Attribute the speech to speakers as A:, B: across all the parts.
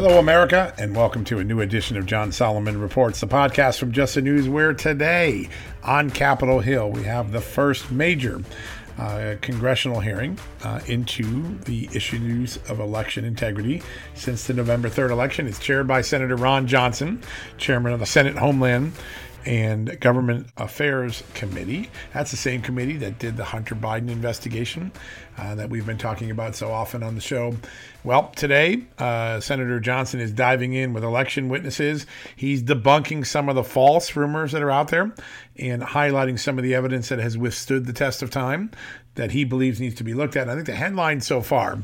A: Hello, America, and welcome to a new edition of John Solomon Reports, the podcast from Just the News, where today on Capitol Hill we have the first major uh, congressional hearing uh, into the issues of election integrity since the November 3rd election. It's chaired by Senator Ron Johnson, chairman of the Senate Homeland and Government Affairs Committee. That's the same committee that did the Hunter Biden investigation uh, that we've been talking about so often on the show. Well, today, uh, Senator Johnson is diving in with election witnesses. He's debunking some of the false rumors that are out there and highlighting some of the evidence that has withstood the test of time that he believes needs to be looked at. I think the headline so far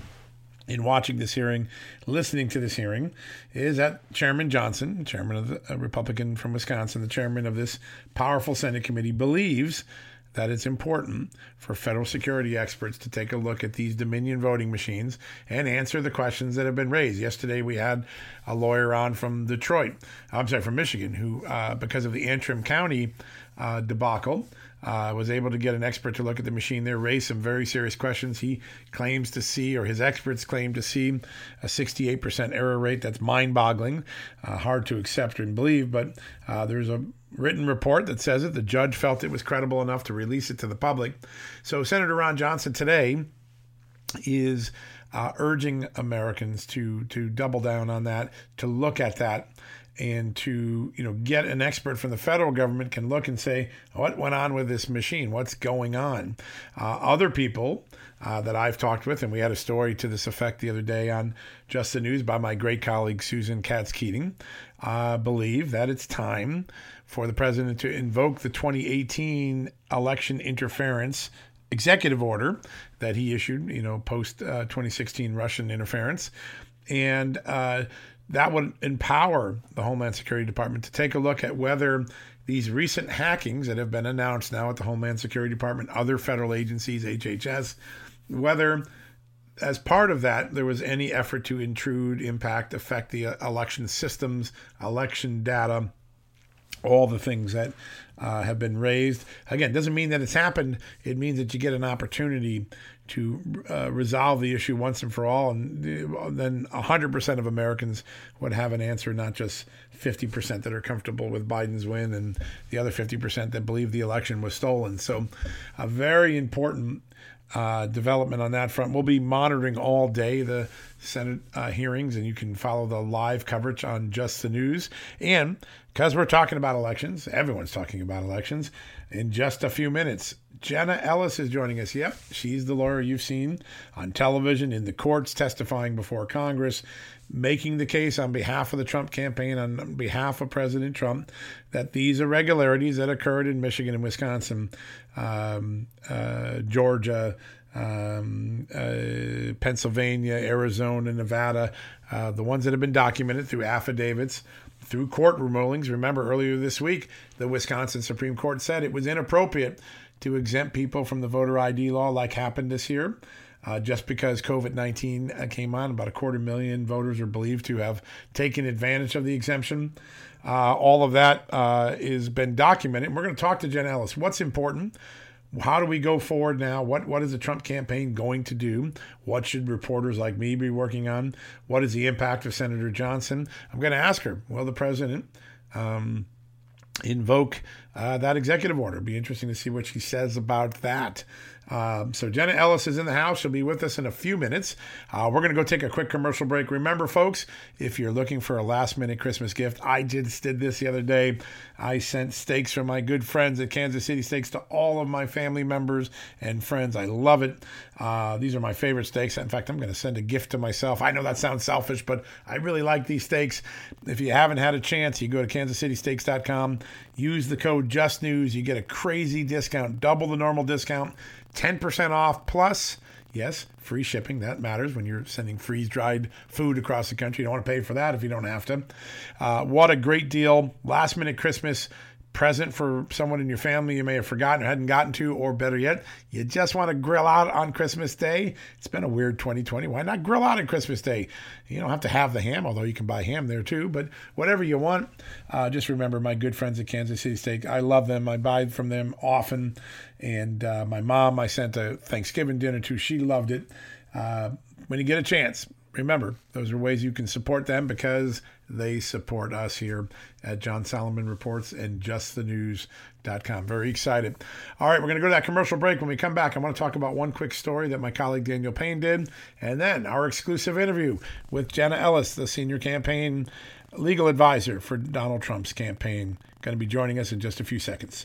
A: in watching this hearing, listening to this hearing, is that Chairman Johnson, chairman of the Republican from Wisconsin, the chairman of this powerful Senate committee, believes that it's important for federal security experts to take a look at these Dominion voting machines and answer the questions that have been raised. Yesterday, we had a lawyer on from Detroit, I'm sorry, from Michigan, who, uh, because of the Antrim County uh, debacle, uh, was able to get an expert to look at the machine there, raise some very serious questions. He claims to see, or his experts claim to see, a 68% error rate. That's mind boggling, uh, hard to accept and believe, but uh, there's a written report that says it. The judge felt it was credible enough to release it to the public. So, Senator Ron Johnson today is uh, urging Americans to to double down on that, to look at that, and to you know get an expert from the federal government can look and say what went on with this machine? What's going on? Uh, other people uh, that i've talked with and we had a story to this effect the other day on just the news by my great colleague susan katz keating uh, believe that it's time for the president to invoke the 2018 election interference executive order that he issued you know post uh, 2016 russian interference. And uh, that would empower the Homeland Security Department to take a look at whether these recent hackings that have been announced now at the Homeland Security Department, other federal agencies, HHS, whether as part of that there was any effort to intrude, impact, affect the uh, election systems, election data, all the things that uh, have been raised. Again, doesn't mean that it's happened. It means that you get an opportunity to uh, resolve the issue once and for all, and then 100% of Americans would have an answer, not just 50% that are comfortable with Biden's win and the other 50% that believe the election was stolen. So, a very important uh, development on that front. We'll be monitoring all day the Senate uh, hearings, and you can follow the live coverage on Just the News. And because we're talking about elections, everyone's talking about elections. In just a few minutes, Jenna Ellis is joining us. Yep, she's the lawyer you've seen on television, in the courts, testifying before Congress, making the case on behalf of the Trump campaign, on behalf of President Trump, that these irregularities that occurred in Michigan and Wisconsin, um, uh, Georgia, um, uh, Pennsylvania, Arizona, Nevada, uh, the ones that have been documented through affidavits, through court rulings. Remember, earlier this week, the Wisconsin Supreme Court said it was inappropriate to exempt people from the voter ID law, like happened this year. Uh, just because COVID 19 uh, came on, about a quarter million voters are believed to have taken advantage of the exemption. Uh, all of that uh, been documented. And we're going to talk to Jen Ellis. What's important? How do we go forward now? What what is the Trump campaign going to do? What should reporters like me be working on? What is the impact of Senator Johnson? I'm going to ask her. Well, the president um, invoke uh, that executive order. Be interesting to see what she says about that. Um, so Jenna Ellis is in the house. She'll be with us in a few minutes. Uh, we're going to go take a quick commercial break. Remember, folks, if you're looking for a last minute Christmas gift, I just did this the other day. I sent steaks from my good friends at Kansas City Steaks to all of my family members and friends. I love it. Uh, these are my favorite steaks. In fact, I'm going to send a gift to myself. I know that sounds selfish, but I really like these steaks. If you haven't had a chance, you go to kansascitysteaks.com, use the code JUSTNEWS. You get a crazy discount, double the normal discount. 10% off plus, yes, free shipping. That matters when you're sending freeze dried food across the country. You don't want to pay for that if you don't have to. Uh, what a great deal. Last minute Christmas present for someone in your family you may have forgotten or hadn't gotten to, or better yet, you just want to grill out on Christmas Day. It's been a weird 2020. Why not grill out on Christmas Day? You don't have to have the ham, although you can buy ham there too. But whatever you want, uh, just remember my good friends at Kansas City Steak. I love them. I buy from them often. And uh, my mom, I sent a Thanksgiving dinner to. She loved it. Uh, when you get a chance, remember, those are ways you can support them because they support us here at John Solomon Reports and justthenews.com. Very excited. All right, we're going to go to that commercial break. When we come back, I want to talk about one quick story that my colleague Daniel Payne did, and then our exclusive interview with Jenna Ellis, the senior campaign legal advisor for Donald Trump's campaign. Going to be joining us in just a few seconds.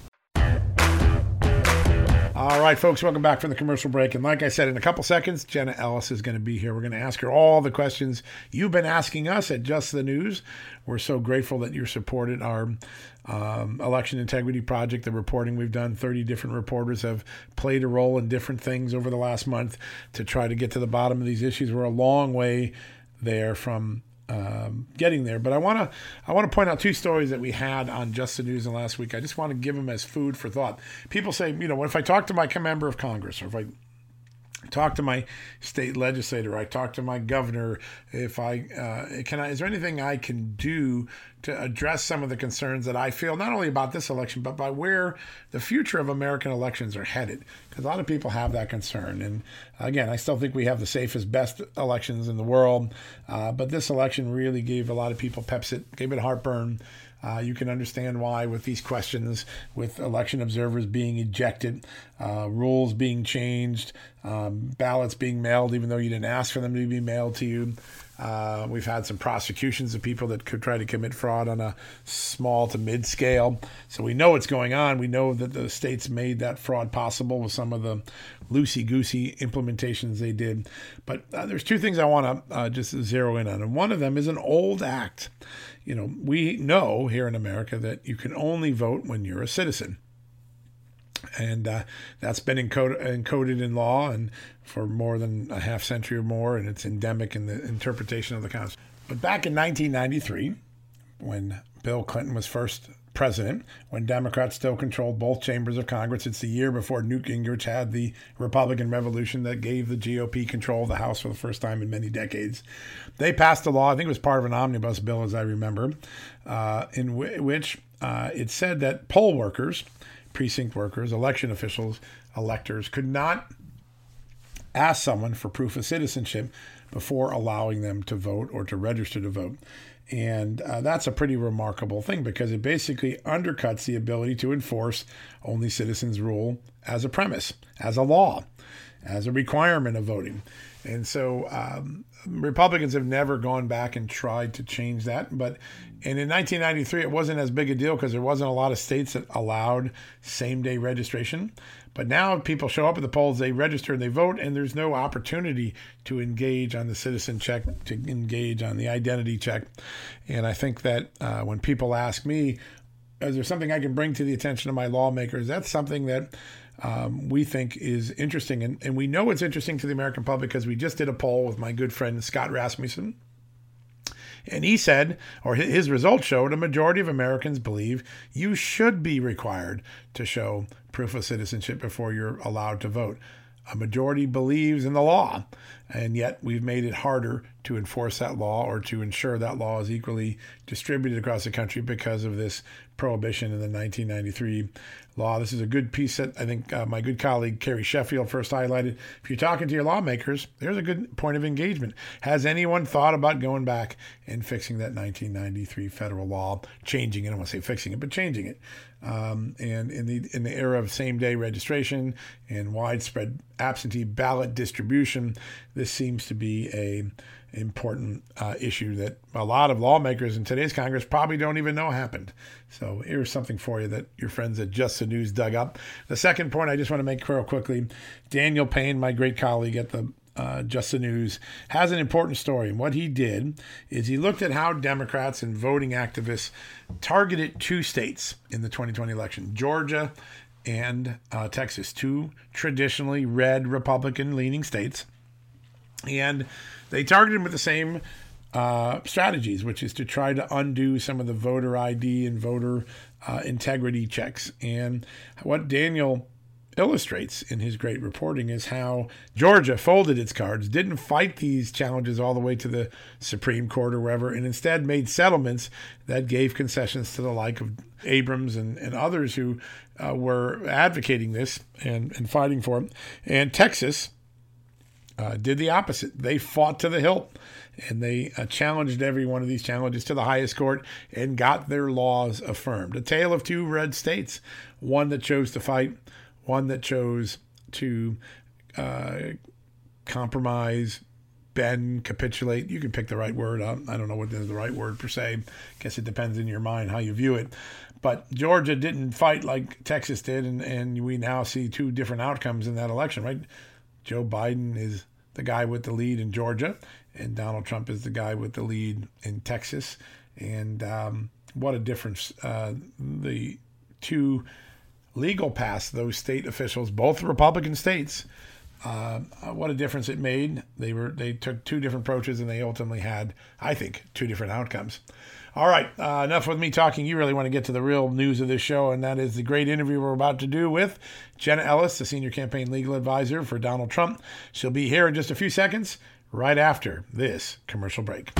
A: All right, folks, welcome back from the commercial break. And like I said, in a couple seconds, Jenna Ellis is going to be here. We're going to ask her all the questions you've been asking us at Just the News. We're so grateful that you supported our um, election integrity project, the reporting we've done. 30 different reporters have played a role in different things over the last month to try to get to the bottom of these issues. We're a long way there from um, getting there. But I want to I want to point out two stories that we had on Just the News in last week. I just want to give them as food for thought. People say, you know, what if I talk to my member of Congress or if I talk to my state legislator. I talk to my governor. If i uh, can i is there anything i can do to address some of the concerns that i feel not only about this election but by where the future of american elections are headed? Because a lot of people have that concern. And again i still think we have the safest best elections in the world. Uh, but this election really gave a lot of people pepsi gave it heartburn uh, you can understand why, with these questions, with election observers being ejected, uh, rules being changed, um, ballots being mailed even though you didn't ask for them to be mailed to you. Uh, we've had some prosecutions of people that could try to commit fraud on a small to mid scale. So we know what's going on. We know that the states made that fraud possible with some of the loosey goosey implementations they did. But uh, there's two things I want to uh, just zero in on. And one of them is an old act. You know, we know here in America that you can only vote when you're a citizen and uh, that's been encoded, encoded in law and for more than a half century or more, and it's endemic in the interpretation of the Constitution. But back in 1993, when Bill Clinton was first president, when Democrats still controlled both chambers of Congress, it's the year before Newt Gingrich had the Republican Revolution that gave the GOP control of the House for the first time in many decades. They passed a law, I think it was part of an omnibus bill, as I remember, uh, in w- which uh, it said that poll workers precinct workers, election officials, electors could not ask someone for proof of citizenship before allowing them to vote or to register to vote. And uh, that's a pretty remarkable thing because it basically undercuts the ability to enforce only citizens rule as a premise, as a law, as a requirement of voting. And so um, Republicans have never gone back and tried to change that. But and in 1993, it wasn't as big a deal because there wasn't a lot of states that allowed same day registration. But now people show up at the polls, they register and they vote, and there's no opportunity to engage on the citizen check, to engage on the identity check. And I think that uh, when people ask me, is there something I can bring to the attention of my lawmakers? That's something that um, we think is interesting. And, and we know it's interesting to the American public because we just did a poll with my good friend Scott Rasmussen. And he said, or his results showed, a majority of Americans believe you should be required to show proof of citizenship before you're allowed to vote. A majority believes in the law. And yet we've made it harder to enforce that law or to ensure that law is equally distributed across the country because of this prohibition in the 1993 law. This is a good piece that I think uh, my good colleague Carrie Sheffield first highlighted. If you're talking to your lawmakers, there's a good point of engagement. Has anyone thought about going back and fixing that 1993 federal law, changing it? I don't want to say fixing it, but changing it. Um, and in the in the era of same day registration and widespread absentee ballot distribution, this seems to be a important uh, issue that a lot of lawmakers in today's Congress probably don't even know happened. So here's something for you that your friends at Just the News dug up. The second point I just want to make real quickly Daniel Payne, my great colleague at the uh, Just the News, has an important story. And what he did is he looked at how Democrats and voting activists targeted two states in the 2020 election Georgia and uh, Texas, two traditionally red Republican leaning states. And they targeted him with the same uh, strategies, which is to try to undo some of the voter ID and voter uh, integrity checks. And what Daniel illustrates in his great reporting is how Georgia folded its cards, didn't fight these challenges all the way to the Supreme Court or wherever, and instead made settlements that gave concessions to the like of Abrams and, and others who uh, were advocating this and, and fighting for it. And Texas uh, did the opposite. They fought to the hilt and they uh, challenged every one of these challenges to the highest court and got their laws affirmed. A tale of two red states one that chose to fight, one that chose to uh, compromise, bend, capitulate. You can pick the right word. I don't know what is the right word per se. I guess it depends in your mind how you view it. But Georgia didn't fight like Texas did, and, and we now see two different outcomes in that election, right? Joe Biden is the guy with the lead in Georgia, and Donald Trump is the guy with the lead in Texas. And um, what a difference uh, the two legal paths, those state officials, both Republican states, uh, what a difference it made. They were they took two different approaches, and they ultimately had, I think, two different outcomes. All right, uh, enough with me talking. You really want to get to the real news of this show, and that is the great interview we're about to do with Jenna Ellis, the senior campaign legal advisor for Donald Trump. She'll be here in just a few seconds, right after this commercial break.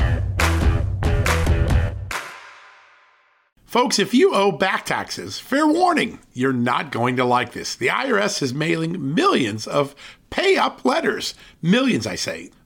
A: Folks, if you owe back taxes, fair warning, you're not going to like this. The IRS is mailing millions of pay up letters. Millions, I say.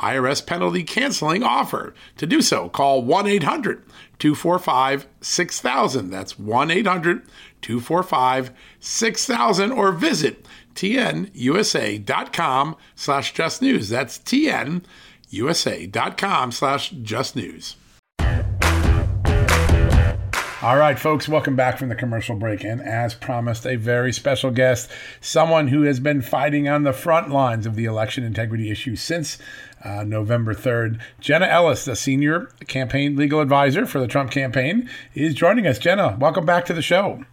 A: IRS penalty canceling offer. To do so, call 1 800 245 6000. That's 1 800 245 6000 or visit tnusa.com slash just news. That's tnusa.com slash just news. All right, folks, welcome back from the commercial break. And as promised, a very special guest, someone who has been fighting on the front lines of the election integrity issue since uh, November 3rd. Jenna Ellis, the senior campaign legal advisor for the Trump campaign, is joining us. Jenna, welcome back to the show.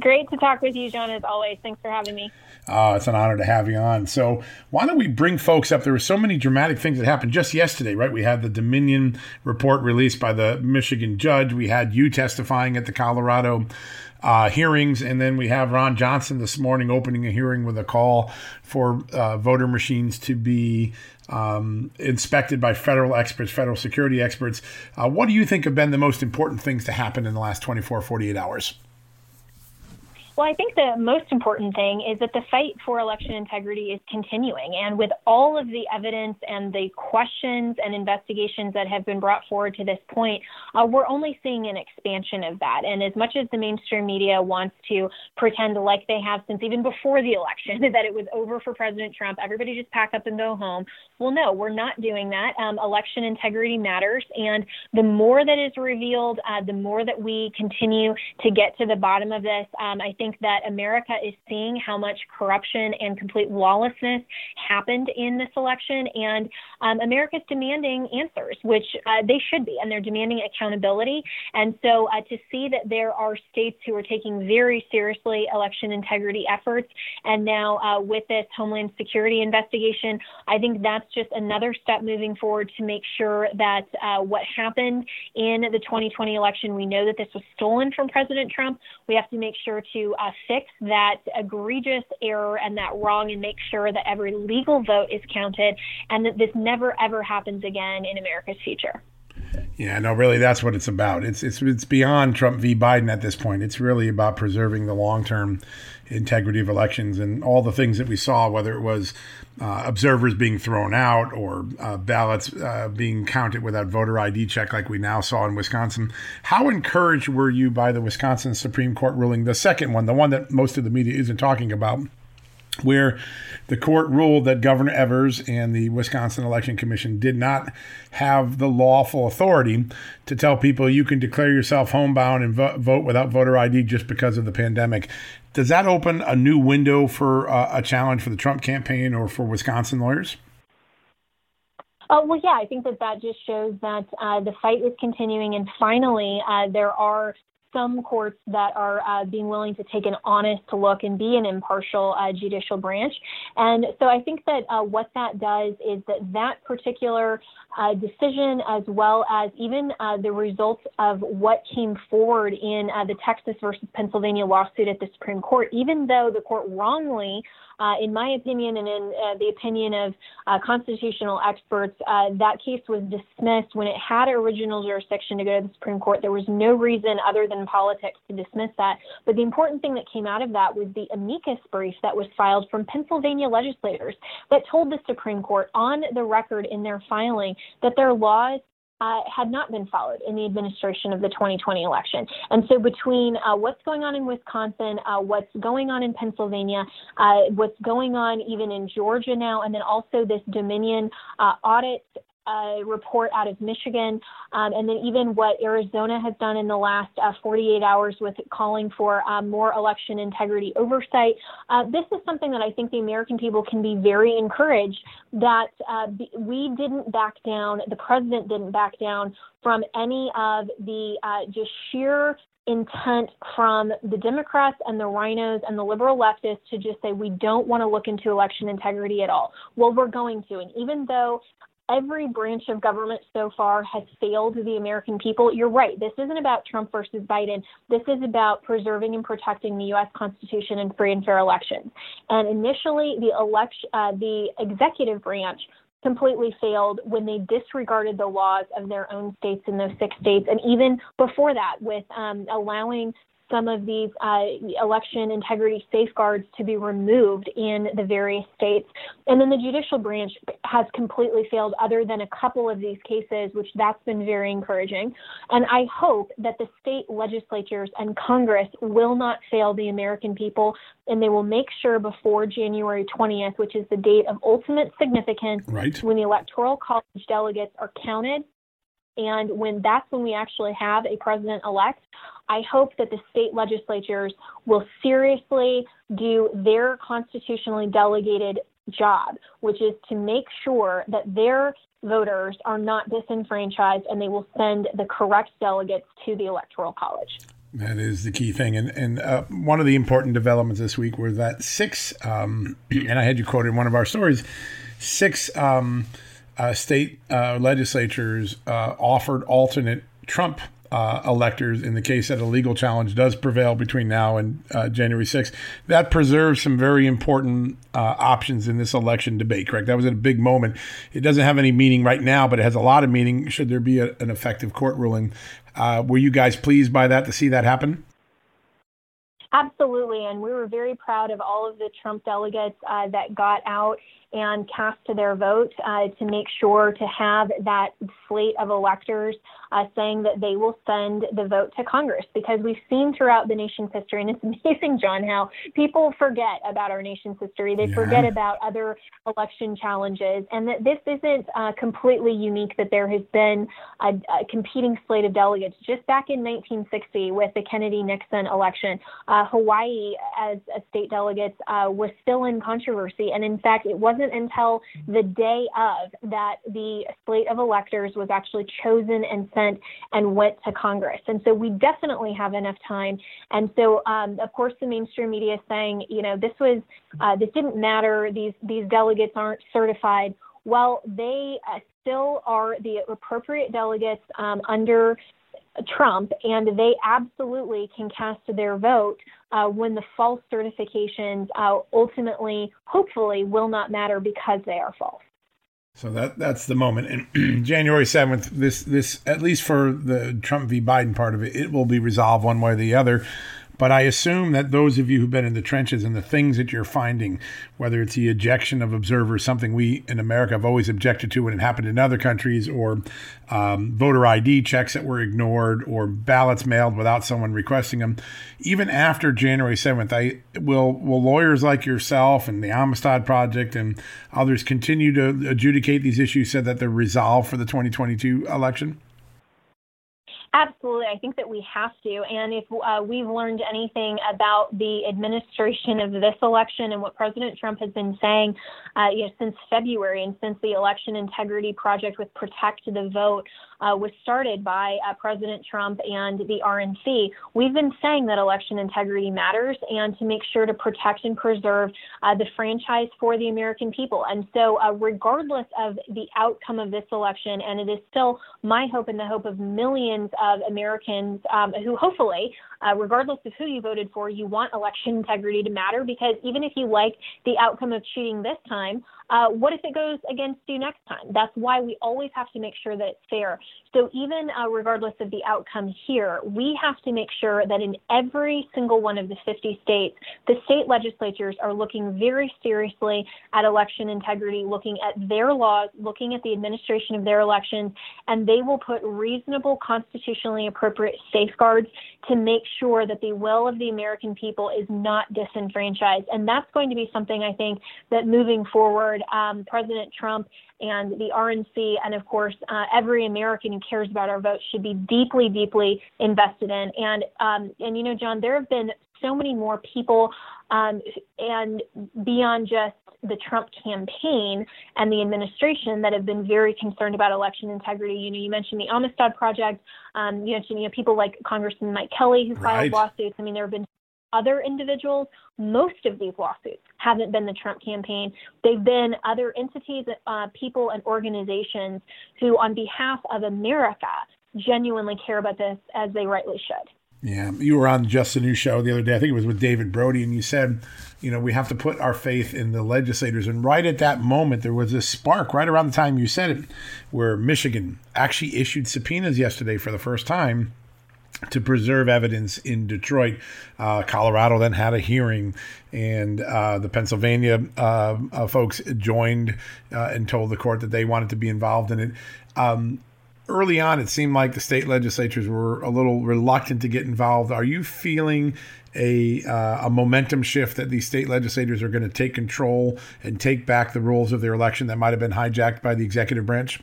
B: Great to talk with you, John, as always. Thanks for having me.
A: Uh, it's an honor to have you on. So, why don't we bring folks up? There were so many dramatic things that happened just yesterday, right? We had the Dominion report released by the Michigan judge. We had you testifying at the Colorado uh, hearings, and then we have Ron Johnson this morning opening a hearing with a call for uh, voter machines to be um, inspected by federal experts, federal security experts. Uh, what do you think have been the most important things to happen in the last 24, 48 hours?
B: Well, I think the most important thing is that the fight for election integrity is continuing. And with all of the evidence and the questions and investigations that have been brought forward to this point, uh, we're only seeing an expansion of that. And as much as the mainstream media wants to pretend like they have since even before the election that it was over for President Trump, everybody just pack up and go home. Well, no, we're not doing that. Um, election integrity matters. And the more that is revealed, uh, the more that we continue to get to the bottom of this, um, I think think that America is seeing how much corruption and complete lawlessness happened in this election, and um, America is demanding answers, which uh, they should be, and they're demanding accountability. And so uh, to see that there are states who are taking very seriously election integrity efforts, and now uh, with this Homeland Security investigation, I think that's just another step moving forward to make sure that uh, what happened in the 2020 election, we know that this was stolen from President Trump. We have to make sure to uh, fix that egregious error and that wrong and make sure that every legal vote is counted and that this never ever happens again in America's future.
A: Yeah, no, really, that's what it's about. It's it's it's beyond Trump v. Biden at this point. It's really about preserving the long term integrity of elections and all the things that we saw, whether it was uh, observers being thrown out or uh, ballots uh, being counted without voter ID check, like we now saw in Wisconsin. How encouraged were you by the Wisconsin Supreme Court ruling, the second one, the one that most of the media isn't talking about? where the court ruled that Governor Evers and the Wisconsin Election Commission did not have the lawful authority to tell people you can declare yourself homebound and vo- vote without voter ID just because of the pandemic. Does that open a new window for uh, a challenge for the Trump campaign or for Wisconsin lawyers?
B: Uh, well, yeah, I think that that just shows that uh, the fight is continuing, and finally, uh, there are some courts that are uh, being willing to take an honest look and be an impartial uh, judicial branch. And so I think that uh, what that does is that that particular uh, decision, as well as even uh, the results of what came forward in uh, the Texas versus Pennsylvania lawsuit at the Supreme Court, even though the court wrongly uh, in my opinion, and in uh, the opinion of uh, constitutional experts, that case was dismissed when it had original jurisdiction to go to the Supreme Court. There was no reason other than politics to dismiss that. But the important thing that came out of that was the amicus brief that was filed from Pennsylvania legislators that told the Supreme Court on the record in their filing that their laws uh, had not been followed in the administration of the 2020 election. And so, between uh, what's going on in Wisconsin, uh, what's going on in Pennsylvania, uh, what's going on even in Georgia now, and then also this Dominion uh, audit a report out of Michigan, um, and then even what Arizona has done in the last uh, 48 hours with calling for um, more election integrity oversight. Uh, this is something that I think the American people can be very encouraged that uh, we didn't back down, the president didn't back down from any of the uh, just sheer intent from the Democrats and the RINOs and the liberal leftists to just say we don't want to look into election integrity at all. Well, we're going to. And even though every branch of government so far has failed the American people. You're right. This isn't about Trump versus Biden. This is about preserving and protecting the U.S. Constitution and free and fair elections. And initially, the election, uh, the executive branch completely failed when they disregarded the laws of their own states in those six states, and even before that, with um, allowing some of these uh, election integrity safeguards to be removed in the various states. And then the judicial branch has completely failed, other than a couple of these cases, which that's been very encouraging. And I hope that the state legislatures and Congress will not fail the American people, and they will make sure before January 20th, which is the date of ultimate significance,
A: right.
B: when the Electoral College delegates are counted and when that's when we actually have a president elect, I hope that the state legislatures will seriously do their constitutionally delegated job, which is to make sure that their voters are not disenfranchised and they will send the correct delegates to the Electoral College.
A: That is the key thing. And, and uh, one of the important developments this week were that six, um, and I had you quoted in one of our stories, six um, state uh, legislatures uh, offered alternate Trump uh, electors in the case that a legal challenge does prevail between now and uh, January 6th. That preserves some very important uh, options in this election debate, correct? That was a big moment. It doesn't have any meaning right now, but it has a lot of meaning should there be a, an effective court ruling. were you guys pleased by that to see that happen?
B: Absolutely, and we were very proud of all of the Trump delegates uh, that got out and cast to their vote uh, to make sure to have that slate of electors uh, saying that they will send the vote to Congress because we've seen throughout the nation's history, and it's amazing, John, how people forget about our nation's history. They yeah. forget about other election challenges, and that this isn't uh, completely unique that there has been a, a, competing slate of delegates. Just back in 1960 with the Kennedy Nixon election, uh, Hawaii, as a state delegate, uh, was still in controversy. And in fact, it wasn't until the day of that the slate of electors was actually chosen and sent and went to Congress. And so we definitely have enough time. And so, um, of course, the mainstream media is saying, you know, this was uh, this didn't matter. These these delegates aren't certified. Well, they uh, still are the appropriate delegates um, under Trump, and they absolutely can cast their vote uh, when the false certifications uh, ultimately, hopefully, will not matter because they are false.
A: So that that's the moment. And January seventh, this this at least for the Trump v. Biden part of it, it will be resolved one way or the other. But I assume that those of you who've been in the trenches and the things that you're finding, whether it's the ejection of observers, something we in America have always objected to when it happened in other countries, or um, voter ID checks that were ignored, or ballots mailed without someone requesting them, even after January 7th, I will will lawyers like yourself and the Amistad Project and others continue to adjudicate these issues so that they're resolved for the 2022 election?
B: Absolutely. I think that we have to. And if uh, we've learned anything about the administration of this election and what President Trump has been saying uh, you know, since February and since the Election Integrity Project with Protect the Vote uh, was started by uh, President Trump and the RNC, we've been saying that election integrity matters and to make sure to protect and preserve uh, the franchise for the American people. And so, uh, regardless of the outcome of this election, and it is still my hope and the hope of millions of Americans um, who hopefully, uh, regardless of who you voted for, you want election integrity to matter because even if you like the outcome of cheating this time, uh, what if it goes against you next time? That's why we always have to make sure that it's fair. So even uh, regardless of the outcome here, we have to make sure that in every single one of the 50 states, the state legislatures are looking very seriously at election integrity, looking at their laws, looking at the administration of their elections, and they will put reasonable, constitutionally appropriate safeguards to make sure that the will of the American people is not disenfranchised. And that's going to be something I think that moving forward, um, President Trump and the RNC, and of course, uh, every American who cares about our vote should be deeply, deeply invested in. And um, and you know, John, there have been so many more people, um, and beyond just the Trump campaign and the administration that have been very concerned about election integrity. You know, you mentioned the Amistad Project. Um, you mentioned you know people like Congressman Mike Kelly who filed right. lawsuits. I mean, there have been other individuals. Most of these lawsuits haven't been the Trump campaign. They've been other entities, uh, people, and organizations who, on behalf of America, genuinely care about this as they rightly should.
A: Yeah, you were on Just the News show the other day. I think it was with David Brody, and you said, you know, we have to put our faith in the legislators. And right at that moment, there was a spark right around the time you said it, where Michigan actually issued subpoenas yesterday for the first time to preserve evidence in Detroit. Uh, Colorado then had a hearing, and uh, the Pennsylvania uh, uh folks joined uh, and told the court that they wanted to be involved in it. Um, early on, it seemed like the state legislatures were a little reluctant to get involved. Are you feeling a, uh, a momentum shift that these state legislators are going to take control and take back the rules of their election that might have been hijacked by the executive branch?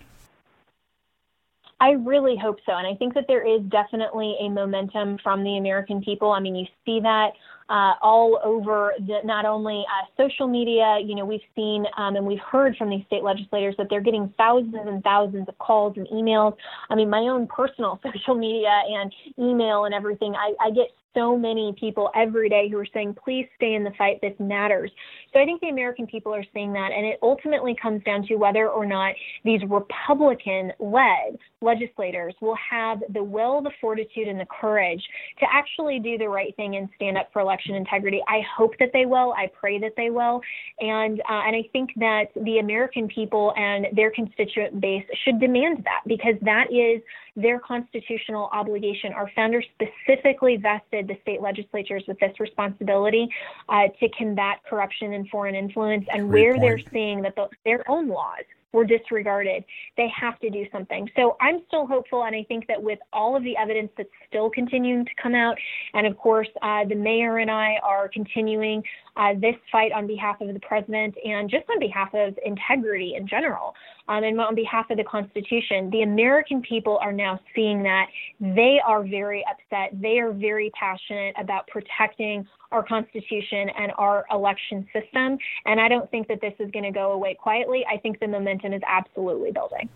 B: I really hope so. And I think that there is definitely a momentum from the American people. I mean, you see that uh, all over the, not only uh, social media, you know, we've seen um, and we've heard from these state legislators that they're getting thousands and thousands of calls and emails. I mean, my own personal social media and email and everything, I, I get so many people every day who are saying, please stay in the fight. This matters. So I think the American people are seeing that. And it ultimately comes down to whether or not these Republican led legislators will have the will, the fortitude, and the courage to actually do the right thing and stand up for election integrity. I hope that they will. I pray that they will. And, uh, and I think that the American people and their constituent base should demand that because that is their constitutional obligation. Our founders specifically vested the state legislatures with this responsibility uh, to combat corruption and foreign influence. And Great where point. they're seeing that the, their own laws were disregarded. They have to do something. So I'm still hopeful, and I think that with all of the evidence that's still continuing to come out, and of course, uh, the mayor and I are continuing uh, this fight on behalf of the president and just on behalf of integrity in general, um, and on behalf of the Constitution. The American people are now seeing that they are very upset. They are very passionate about protecting our Constitution and our election system. And I don't think that this is going to go away quietly. I think the momentum is absolutely building.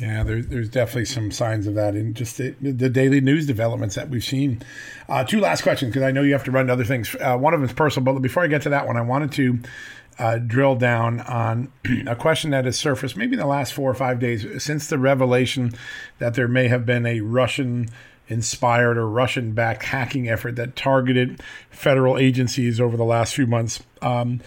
A: Yeah, there, there's definitely some signs of that in just the, the daily news developments that we've seen. Uh, two last questions because I know you have to run to other things. Uh, one of them is personal, but before I get to that one, I wanted to uh, drill down on a question that has surfaced maybe in the last four or five days since the revelation that there may have been a Russian inspired or Russian backed hacking effort that targeted federal agencies over the last few months. Um,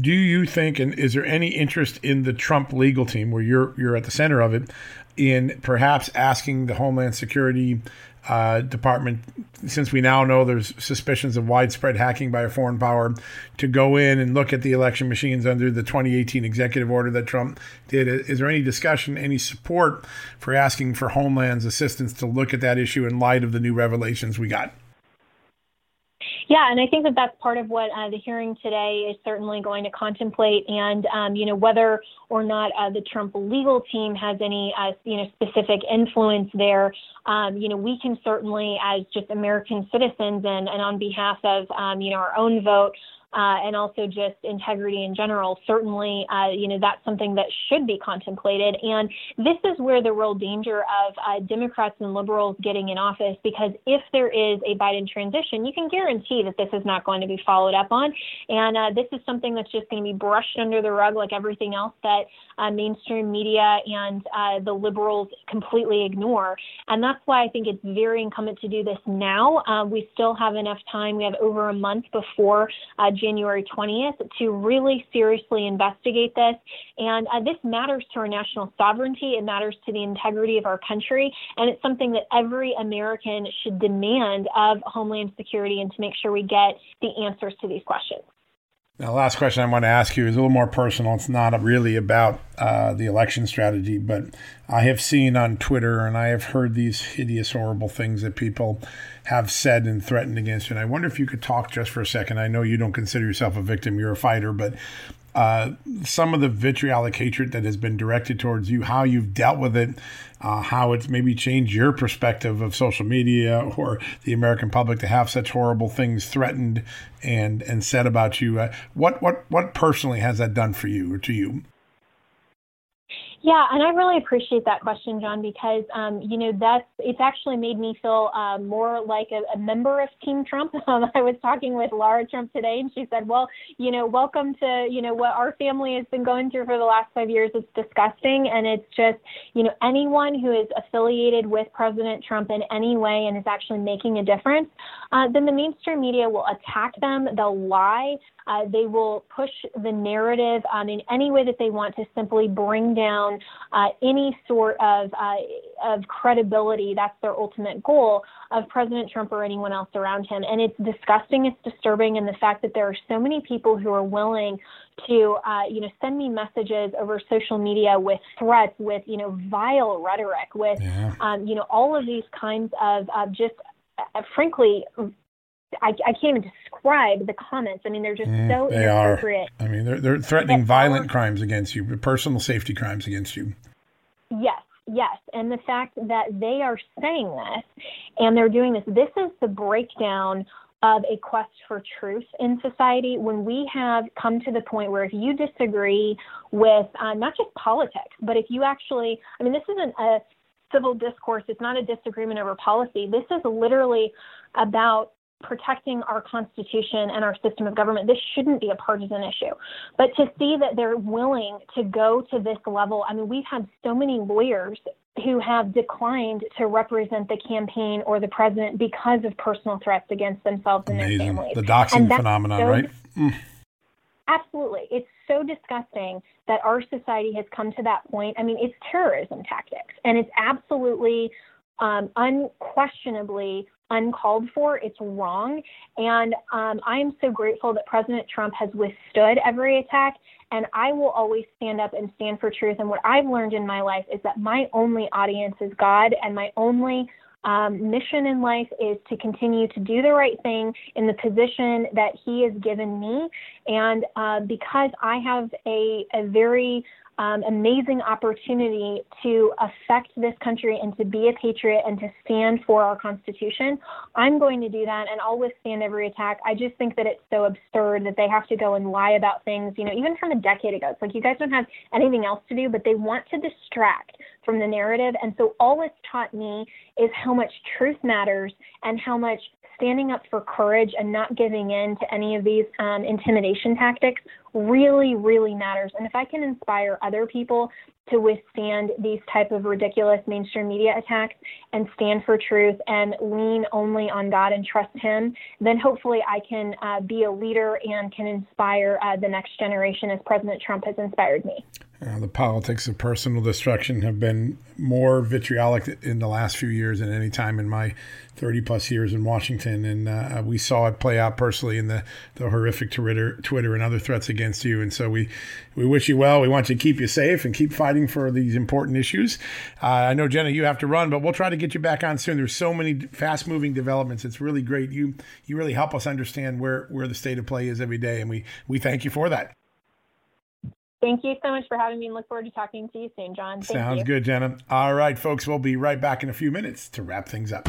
A: do you think, and is there any interest in the Trump legal team, where you're you're at the center of it, in perhaps asking the Homeland Security uh, Department, since we now know there's suspicions of widespread hacking by a foreign power, to go in and look at the election machines under the 2018 executive order that Trump did? Is there any discussion, any support for asking for Homeland's assistance to look at that issue in light of the new revelations we got?
B: Yeah, and I think that that's part of what uh, the hearing today is certainly going to contemplate, and um, you know whether or not uh, the Trump legal team has any uh, you know specific influence there. Um, you know, we can certainly, as just American citizens, and, and on behalf of um, you know our own vote, uh, and also just integrity in general. Certainly, uh, you know, that's something that should be contemplated. And this is where the real danger of uh, Democrats and liberals getting in office, because if there is a Biden transition, you can guarantee that this is not going to be followed up on. And uh, this is something that's just going to be brushed under the rug like everything else that uh, mainstream media and uh, the liberals completely ignore. And that's why I think it's very incumbent to do this now. we still have enough time. We have over a month before January 20th to really seriously investigate this. And uh, this matters to our national sovereignty. It matters to the integrity of our country. And it's something that every American should demand of Homeland Security and to make sure we get the answers to these questions.
A: The last question I want to ask you is a little more personal. It's not really about uh, the election strategy, but I have seen on Twitter and I have heard these hideous, horrible things that people have said and threatened against you. And I wonder if you could talk just for a second. I know you don't consider yourself a victim, you're a fighter, but uh, some of the vitriolic hatred that has been directed towards you, how you've dealt with it, uh, how it's maybe changed your perspective of social media or the American public to have such horrible things threatened and and said about you. Uh, what what what personally has that done for you or to you?
B: Yeah, and I really appreciate that question, John, because um, you know that's it's actually made me feel uh, more like a, a, member of Team Trump. Um, I was talking with Laura Trump today, and she said, "Well, you know, welcome to you know what our family has been going through for the last five years. It's disgusting, and it's just you know anyone who is affiliated with President Trump in any way and is actually making a difference, uh, then the mainstream media will attack them. They'll lie. Uh, they will push the narrative um, in any way that they want to simply bring down uh, any sort of uh, of credibility. That's their ultimate goal of President Trump or anyone else around him. And it's disgusting. It's disturbing, and the fact that there are so many people who are willing to uh, you know send me messages over social media with threats, with you know vile rhetoric, with yeah. um, you know all of these kinds of just uh, frankly I, I can't even describe the comments. I mean, they're just mm, so they inappropriate.
A: Are. I mean, they're they're threatening violent crimes against you, personal safety crimes against you.
B: Yes, yes, and the fact that they are saying this and they're doing this. This is the breakdown of a quest for truth in society when we have come to the point where if you disagree with uh, not just politics, but if you actually, I mean, this isn't a civil discourse, it's not a disagreement over policy. This is literally about protecting our Constitution and our system of government. This shouldn't be a partisan issue. But to see that they're willing to go to this level, I mean, we've had so many lawyers who have declined to represent the campaign or the president because of personal threats against themselves and their families.
A: The doxing phenomenon, so, right? Mm.
B: Absolutely. It's so disgusting that our society has come to that point. I mean, it's terrorism tactics, and it's absolutely um, unquestionably uncalled for. It's wrong. And um, I am so grateful that President Trump has withstood every attack. And I will always stand up and stand for truth. And what I've learned in my life is that my only audience is God, and my only um, mission in life is to continue to do the right thing in the position that He has given me. And uh, because I have a, a very um, amazing opportunity to affect this country and to be a patriot and to stand for our Constitution, I'm going to do that and I'll withstand every attack. I just think that it's so absurd that they have to go and lie about things, you know, even from a decade ago. It's like you guys don't have anything else to do, but they want to distract from the narrative. And so all it's taught me is how much truth matters and how much standing up for courage and not giving in to any of these um, intimidation tactics really, really matters. And if I can inspire other people to withstand these type of ridiculous mainstream media attacks and stand for truth and lean only on God and trust Him, then hopefully I can uh, be a leader and can inspire uh, the next generation as President Trump has inspired me.
A: Uh, the politics of personal destruction have been more vitriolic in the last few years than any time in my 30 plus years in Washington. And uh, we saw it play out personally in the, the horrific Twitter, Twitter and other threats against you. And so we, we wish you well. We want you to keep you safe and keep fighting for these important issues. Uh, I know, Jenna, you have to run, but we'll try to get you back on soon. There's so many fast moving developments. It's really great. You, you really help us understand where, where the state of play is every day. And we, we thank you for that.
B: Thank you so much for having me and look forward to talking to you soon, John. Thank
A: Sounds
B: you.
A: good, Jenna. All right, folks, we'll be right back in a few minutes to wrap things up.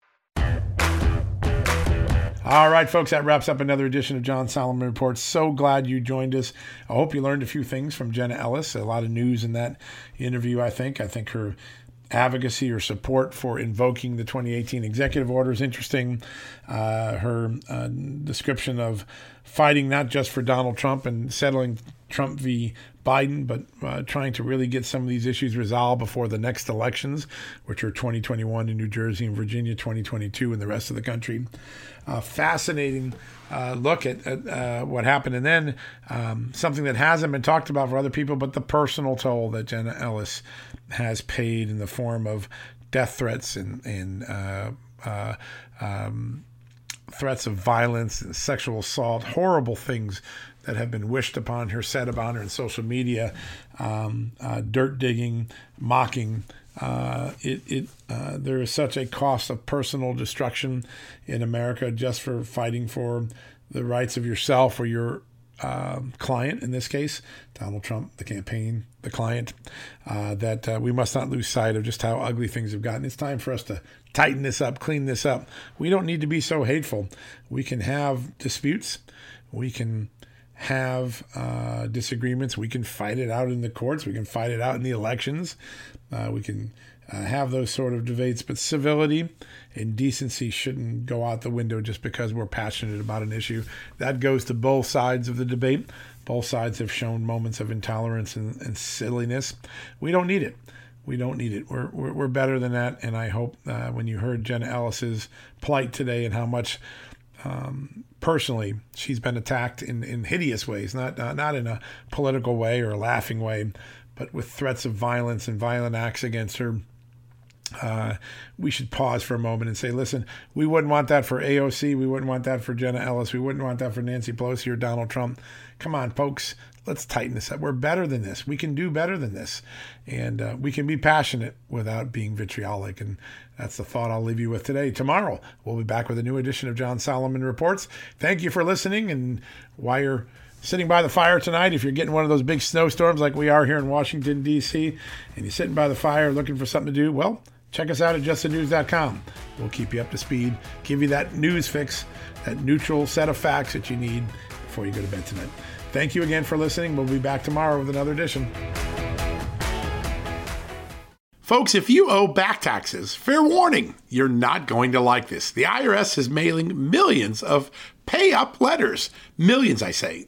A: All right, folks, that wraps up another edition of John Solomon Reports. So glad you joined us. I hope you learned a few things from Jenna Ellis. A lot of news in that interview, I think. I think her advocacy or support for invoking the 2018 executive order is interesting. Uh, her uh, description of fighting not just for Donald Trump and settling Trump v. Biden, but uh, trying to really get some of these issues resolved before the next elections, which are 2021 in New Jersey and Virginia, 2022 in the rest of the country. Uh, fascinating uh, look at, at uh, what happened. And then um, something that hasn't been talked about for other people, but the personal toll that Jenna Ellis has paid in the form of death threats and, and uh, uh, um, threats of violence and sexual assault, horrible things that have been wished upon her, said about her in social media, um, uh, dirt digging, mocking. Uh, it, it uh, there is such a cost of personal destruction in America just for fighting for the rights of yourself or your um, client, in this case, Donald Trump, the campaign, the client, uh, that uh, we must not lose sight of just how ugly things have gotten. It's time for us to tighten this up, clean this up. We don't need to be so hateful. We can have disputes. We can have uh, disagreements. We can fight it out in the courts. We can fight it out in the elections. Uh, we can uh, have those sort of debates, but civility and decency shouldn't go out the window just because we're passionate about an issue. That goes to both sides of the debate. Both sides have shown moments of intolerance and, and silliness. We don't need it. we don't need it. We're, we're, we're better than that. And I hope uh, when you heard Jenna Ellis's plight today and how much um, personally she's been attacked in, in hideous ways, not, not in a political way or a laughing way, but with threats of violence and violent acts against her. Uh, we should pause for a moment and say, listen, we wouldn't want that for AOC. We wouldn't want that for Jenna Ellis. We wouldn't want that for Nancy Pelosi or Donald Trump. Come on, folks let's tighten this up. We're better than this. We can do better than this. And uh, we can be passionate without being vitriolic. And that's the thought I'll leave you with today. Tomorrow, we'll be back with a new edition of John Solomon Reports. Thank you for listening. And while you're sitting by the fire tonight, if you're getting one of those big snowstorms like we are here in Washington, D.C., and you're sitting by the fire looking for something to do, well, check us out at justthenews.com. We'll keep you up to speed, give you that news fix, that neutral set of facts that you need before you go to bed tonight. Thank you again for listening. We'll be back tomorrow with another edition. Folks, if you owe back taxes, fair warning, you're not going to like this. The IRS is mailing millions of pay up letters. Millions, I say.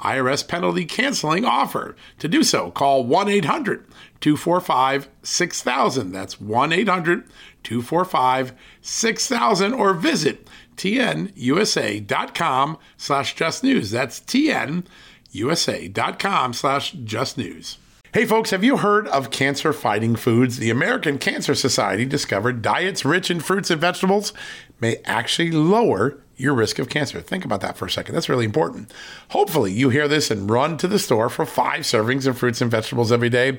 A: IRS penalty canceling offer. To do so, call 1 800 245 6000. That's 1 800 245 6000 or visit tnusa.com slash just news. That's tnusa.com slash just news. Hey folks, have you heard of cancer fighting foods? The American Cancer Society discovered diets rich in fruits and vegetables may actually lower your risk of cancer. Think about that for a second. That's really important. Hopefully, you hear this and run to the store for five servings of fruits and vegetables every day.